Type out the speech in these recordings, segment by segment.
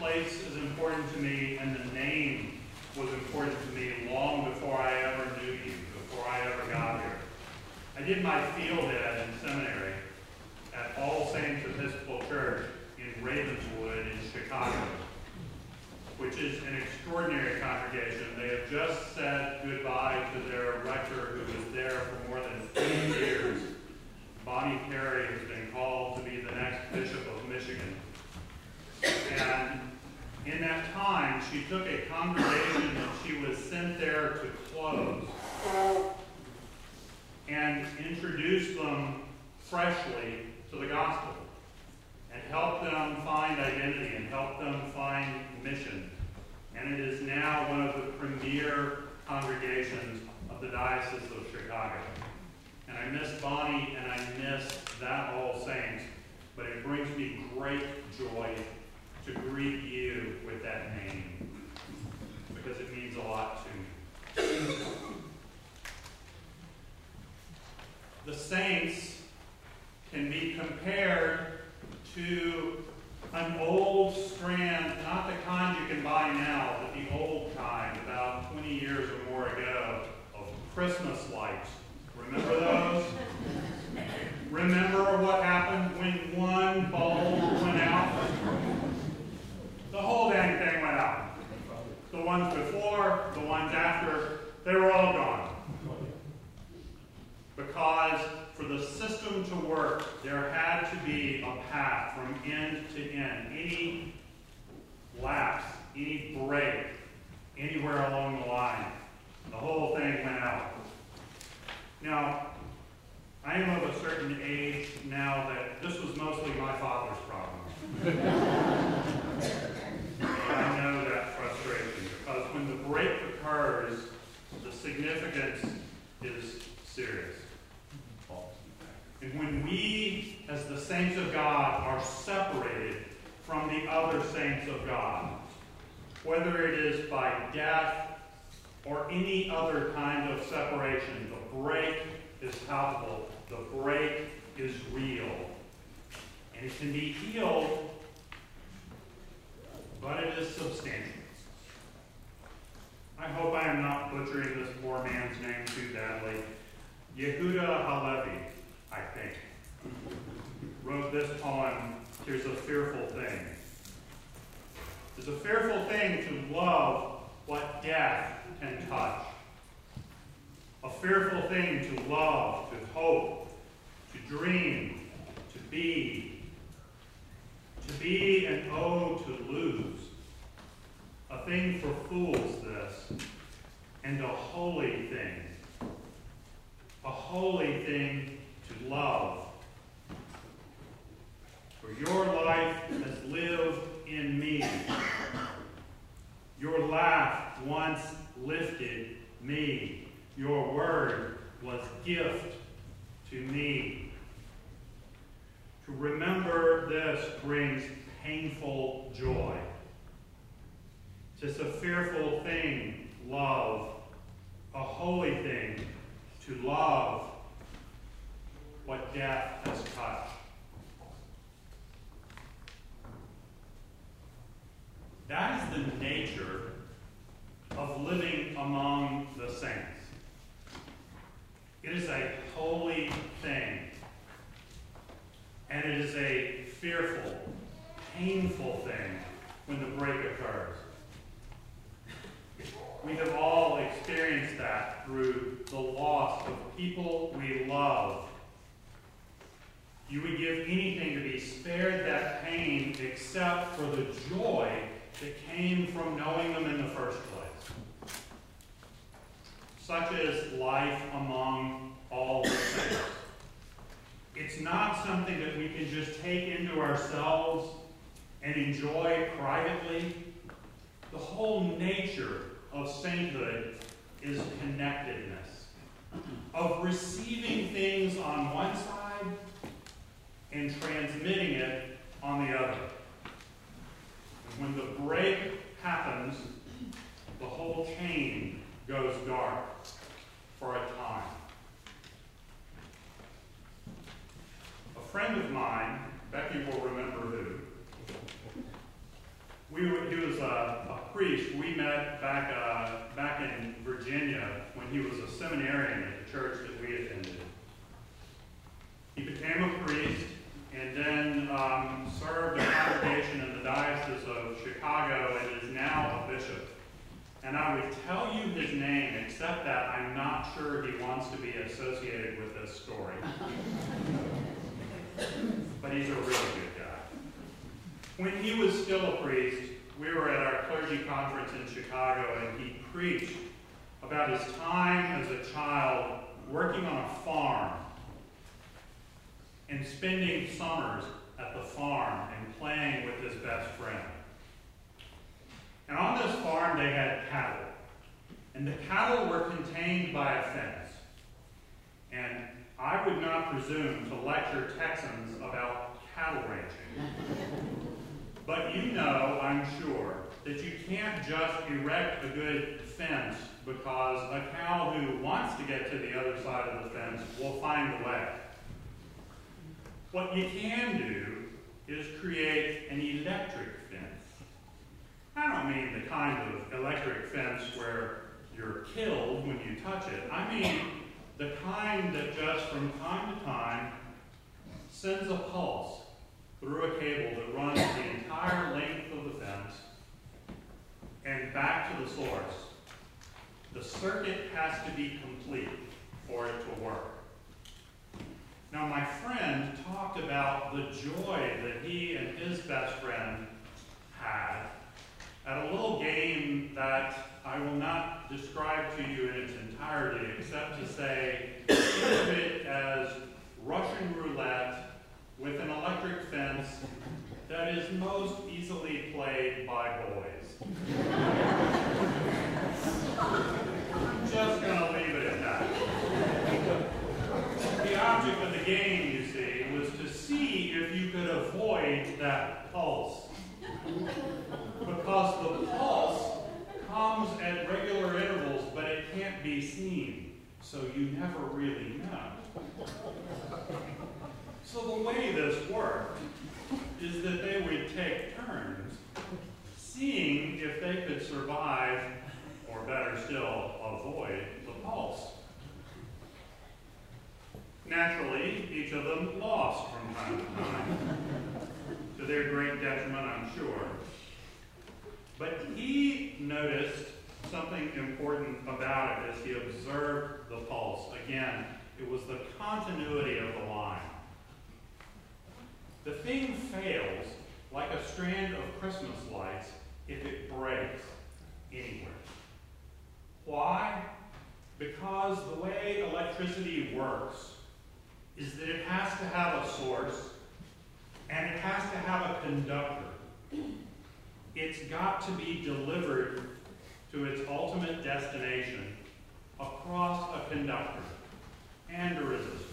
place is important to me, and the name was important to me long before I ever knew you, before I ever got here. I did my field ed in seminary at All Saints Episcopal Church in Ravenswood in Chicago, which is an extraordinary congregation. They have just said goodbye to their rector who was there for more than 50 years. Bonnie Perry has been called to be the next Bishop of Michigan. And in that time, she took a congregation that she was sent there to close and introduced them freshly to the gospel and helped them find identity and helped them find mission. And it is now one of the premier congregations of the Diocese of Chicago. And I miss Bonnie and I miss that All Saints, but it brings me great joy to greet you with that name because it means a lot to me. The saints can be compared to an old strand, not the kind you can buy now, but the old kind, about 20 years or more ago, of Christmas lights. Remember those? Remember what happened when one bulb went out? The whole dang thing went out. The ones before, the ones after, they were all gone. Because for the system to work, there had to be a path from end to end. Any lapse, any break, anywhere along the line, the whole thing went out. Now, I am of a certain age now that this was mostly my father's problem. I know that frustration because when the break occurs, the significance is serious. And when we, as the saints of God, are separated from the other saints of God, whether it is by death or any other kind of separation, the break is palpable, the break is real. And it can be healed, but it is substantial. I hope I am not butchering this poor man's name too badly. Yehuda Halevi I think, wrote this poem, Here's a Fearful Thing. It's a fearful thing to love what death can touch. A fearful thing to love, to hope, to dream, to be. To be and oh, to lose. A thing for fools, this, and a holy thing. A holy thing to love. For your life has lived in me. Your laugh once lifted me. Your word was gift to me. To remember this brings painful joy. Tis a fearful thing, love, a holy thing, to love what death has touched. That is the nature of living among the saints. It is a holy thing. And it is a fearful, painful thing when the break occurs. We have all experienced that through the loss of people we love you would give anything to be spared that pain except for the joy that came from knowing them in the first place. Such as life among all the saints. It's not something that we can just take into ourselves and enjoy privately. The whole nature of sainthood is connectedness, of receiving things on one side and transmitting it on the other. When the break happens, the whole chain goes dark for a time. A friend of mine, Becky will remember who, we were, priest we met back, uh, back in Virginia when he was a seminarian at the church that we attended. He became a priest and then um, served a congregation in the Diocese of Chicago and is now a bishop. And I would tell you his name, except that I'm not sure he wants to be associated with this story. but he's a really good guy. When he was still a priest, we were at our clergy conference in Chicago, and he preached about his time as a child working on a farm and spending summers the farm and playing with his best friend. And on this farm, they had cattle. And the cattle were contained by a fence. And I would not presume to lecture Texans about cattle ranching. but you know, I'm sure, that you can't just erect a good fence because a cow who wants to get to the other side of the fence will find a way. What you can do is create an electric fence. I don't mean the kind of electric fence where you're killed when you touch it. I mean the kind that just from time to time sends a pulse through a cable that runs the entire length of the fence and back to the source. The circuit has to be complete for it to work. Now, my friend talked the joy that he and his best friend had at a little game that I will not describe to you in its entirety, except to say, think of it as Russian roulette with an electric fence that is most easily played by boys. Just going to leave it at that the object of the game, you see, was to see if you could that pulse. Because the pulse comes at regular intervals, but it can't be seen, so you never really know. So the way this worked is that they would take turns seeing if they could survive, or better still, avoid the pulse. Naturally, each of them lost from time to time, to their great detriment, I'm sure. But he noticed something important about it as he observed the pulse. Again, it was the continuity of the line. The thing fails like a strand of Christmas lights if it breaks anywhere. Why? Because the way electricity works is that it has to have a source and it has to have a conductor. It's got to be delivered to its ultimate destination across a conductor and a resistor.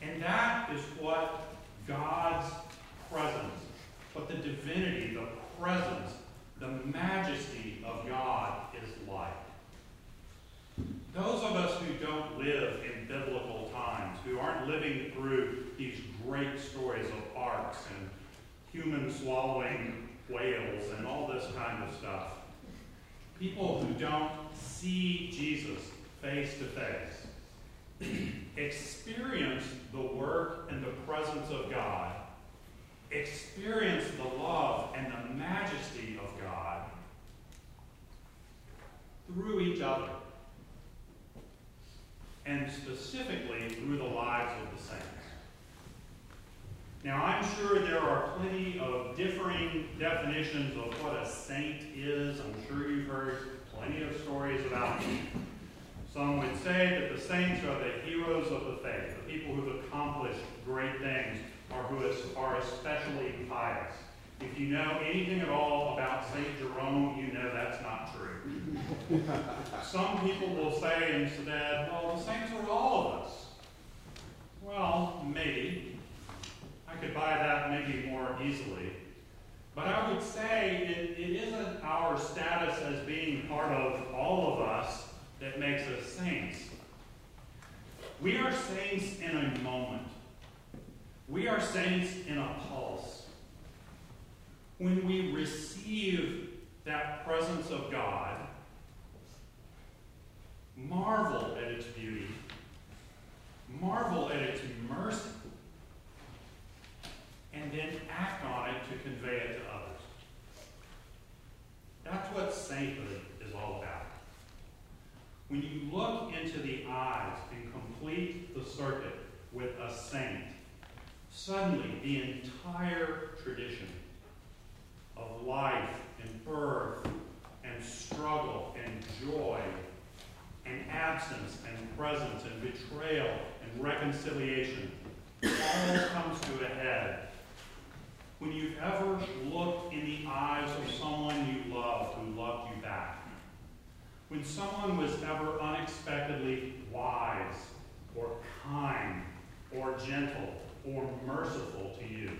And that is what God's presence, what the divinity, the presence, the majesty of God is like. Those of us who don't live in biblical times, who aren't living through great stories of arks and human swallowing whales and all this kind of stuff, people who don't see Jesus face to face, experience the work and the presence of God, experience the love and the majesty of God through each other and specifically through the lives of the saints. Now, I'm sure there are plenty of differing definitions of what a saint is. I'm sure you've heard plenty of stories about them. Some would say that the saints are the heroes of the faith, the people who've accomplished great things, or who are especially pious. If you know anything at all about St. Jerome, you know that's not true. Some people will say instead, well, the saints are all of us. Well, maybe. Could buy that maybe more easily. But I would say it, it isn't our status as being part of all of us that makes us saints. We are saints in a moment. We are saints in a pulse. when we receive that presence of God, marvel at its beauty, marvel at its mercy, and then act on it to convey it to others. That's what sainthood is all about. When you look into the eyes and complete the circuit with a saint, suddenly the entire tradition of life and birth and struggle and joy and absence and presence and betrayal and reconciliation all comes to a head. When you've ever looked in the eyes of someone you love who loved you back, when someone was ever unexpectedly wise or kind or gentle or merciful to you,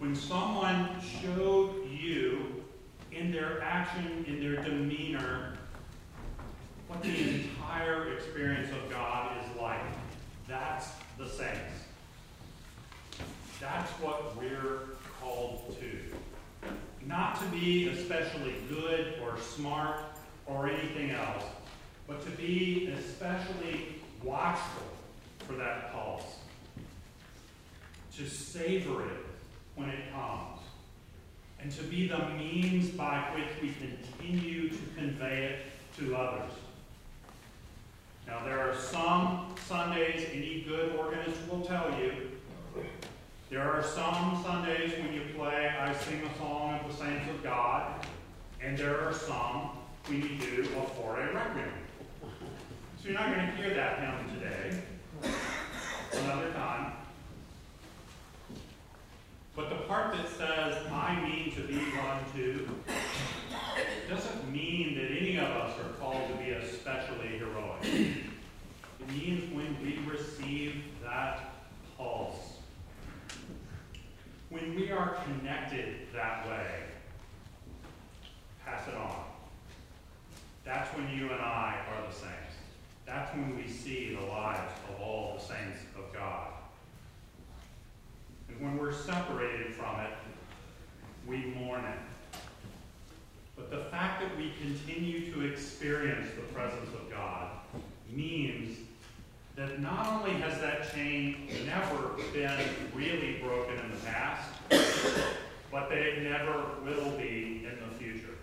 when someone showed you in their action, in their demeanor, what the entire experience of God is like, that's the saints. That's what we're called to. Not to be especially good or smart or anything else, but to be especially watchful for that pulse. To savor it when it comes, and to be the means by which we continue to convey it to others. Now, there are some Sundays, any good organist will tell you, there are some Sundays when you play I Sing a Song of the Saints of God, and there are some when you do a Fauré requiem. So you're not going to hear that hymn today. Another time. But the part that says, I mean to be one too, doesn't mean that any of us are called to be especially heroic. It means when we receive that pulse, when we are connected that way, pass it on. That's when you and I are the saints. That's when we see the lives of all the saints of God. And when we're separated from it, we mourn it. But the fact that we continue to experience the presence of God means that not only has that chain never been really broken in the past, but that it never will be in the future.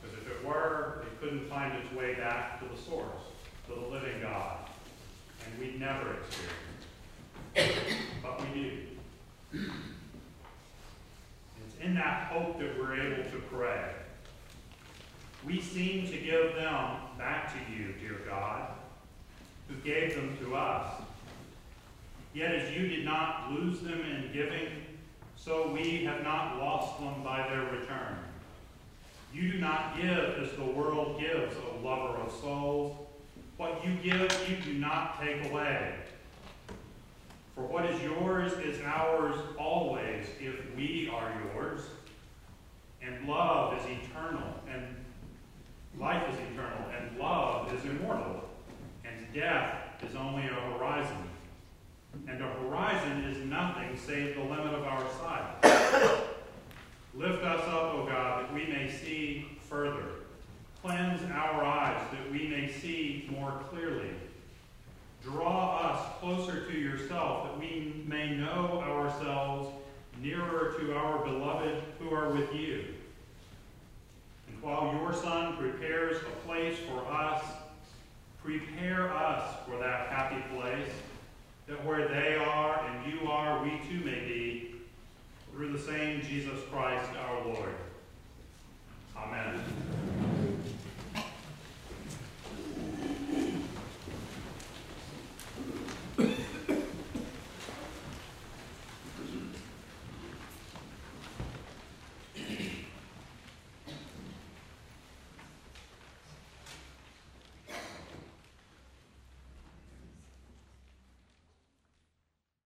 Because if it were, it couldn't find its way back to the source, to the living God. And we'd never experience it. But we do. It's in that hope that we're able to pray. We seem to give them back to you, dear God who gave them to us. Yet as you did not lose them in giving, so we have not lost them by. You do not give as the world gives, O lover of souls. What you give, you do not take away. For what is yours is ours always if we are yours. And love is eternal, and life is eternal, and love is immortal and death is only a horizon. And a horizon is nothing save the limit of our sight. Lift us up, O God, that we may see further. Cleanse our eyes that we may see more clearly. Draw us closer to yourself that we may know ourselves nearer to our beloved who are with you. And while your Son prepares a place for us, Prepare us for that happy place, that where they are and you are, we too may be, through the same Jesus Christ our Lord.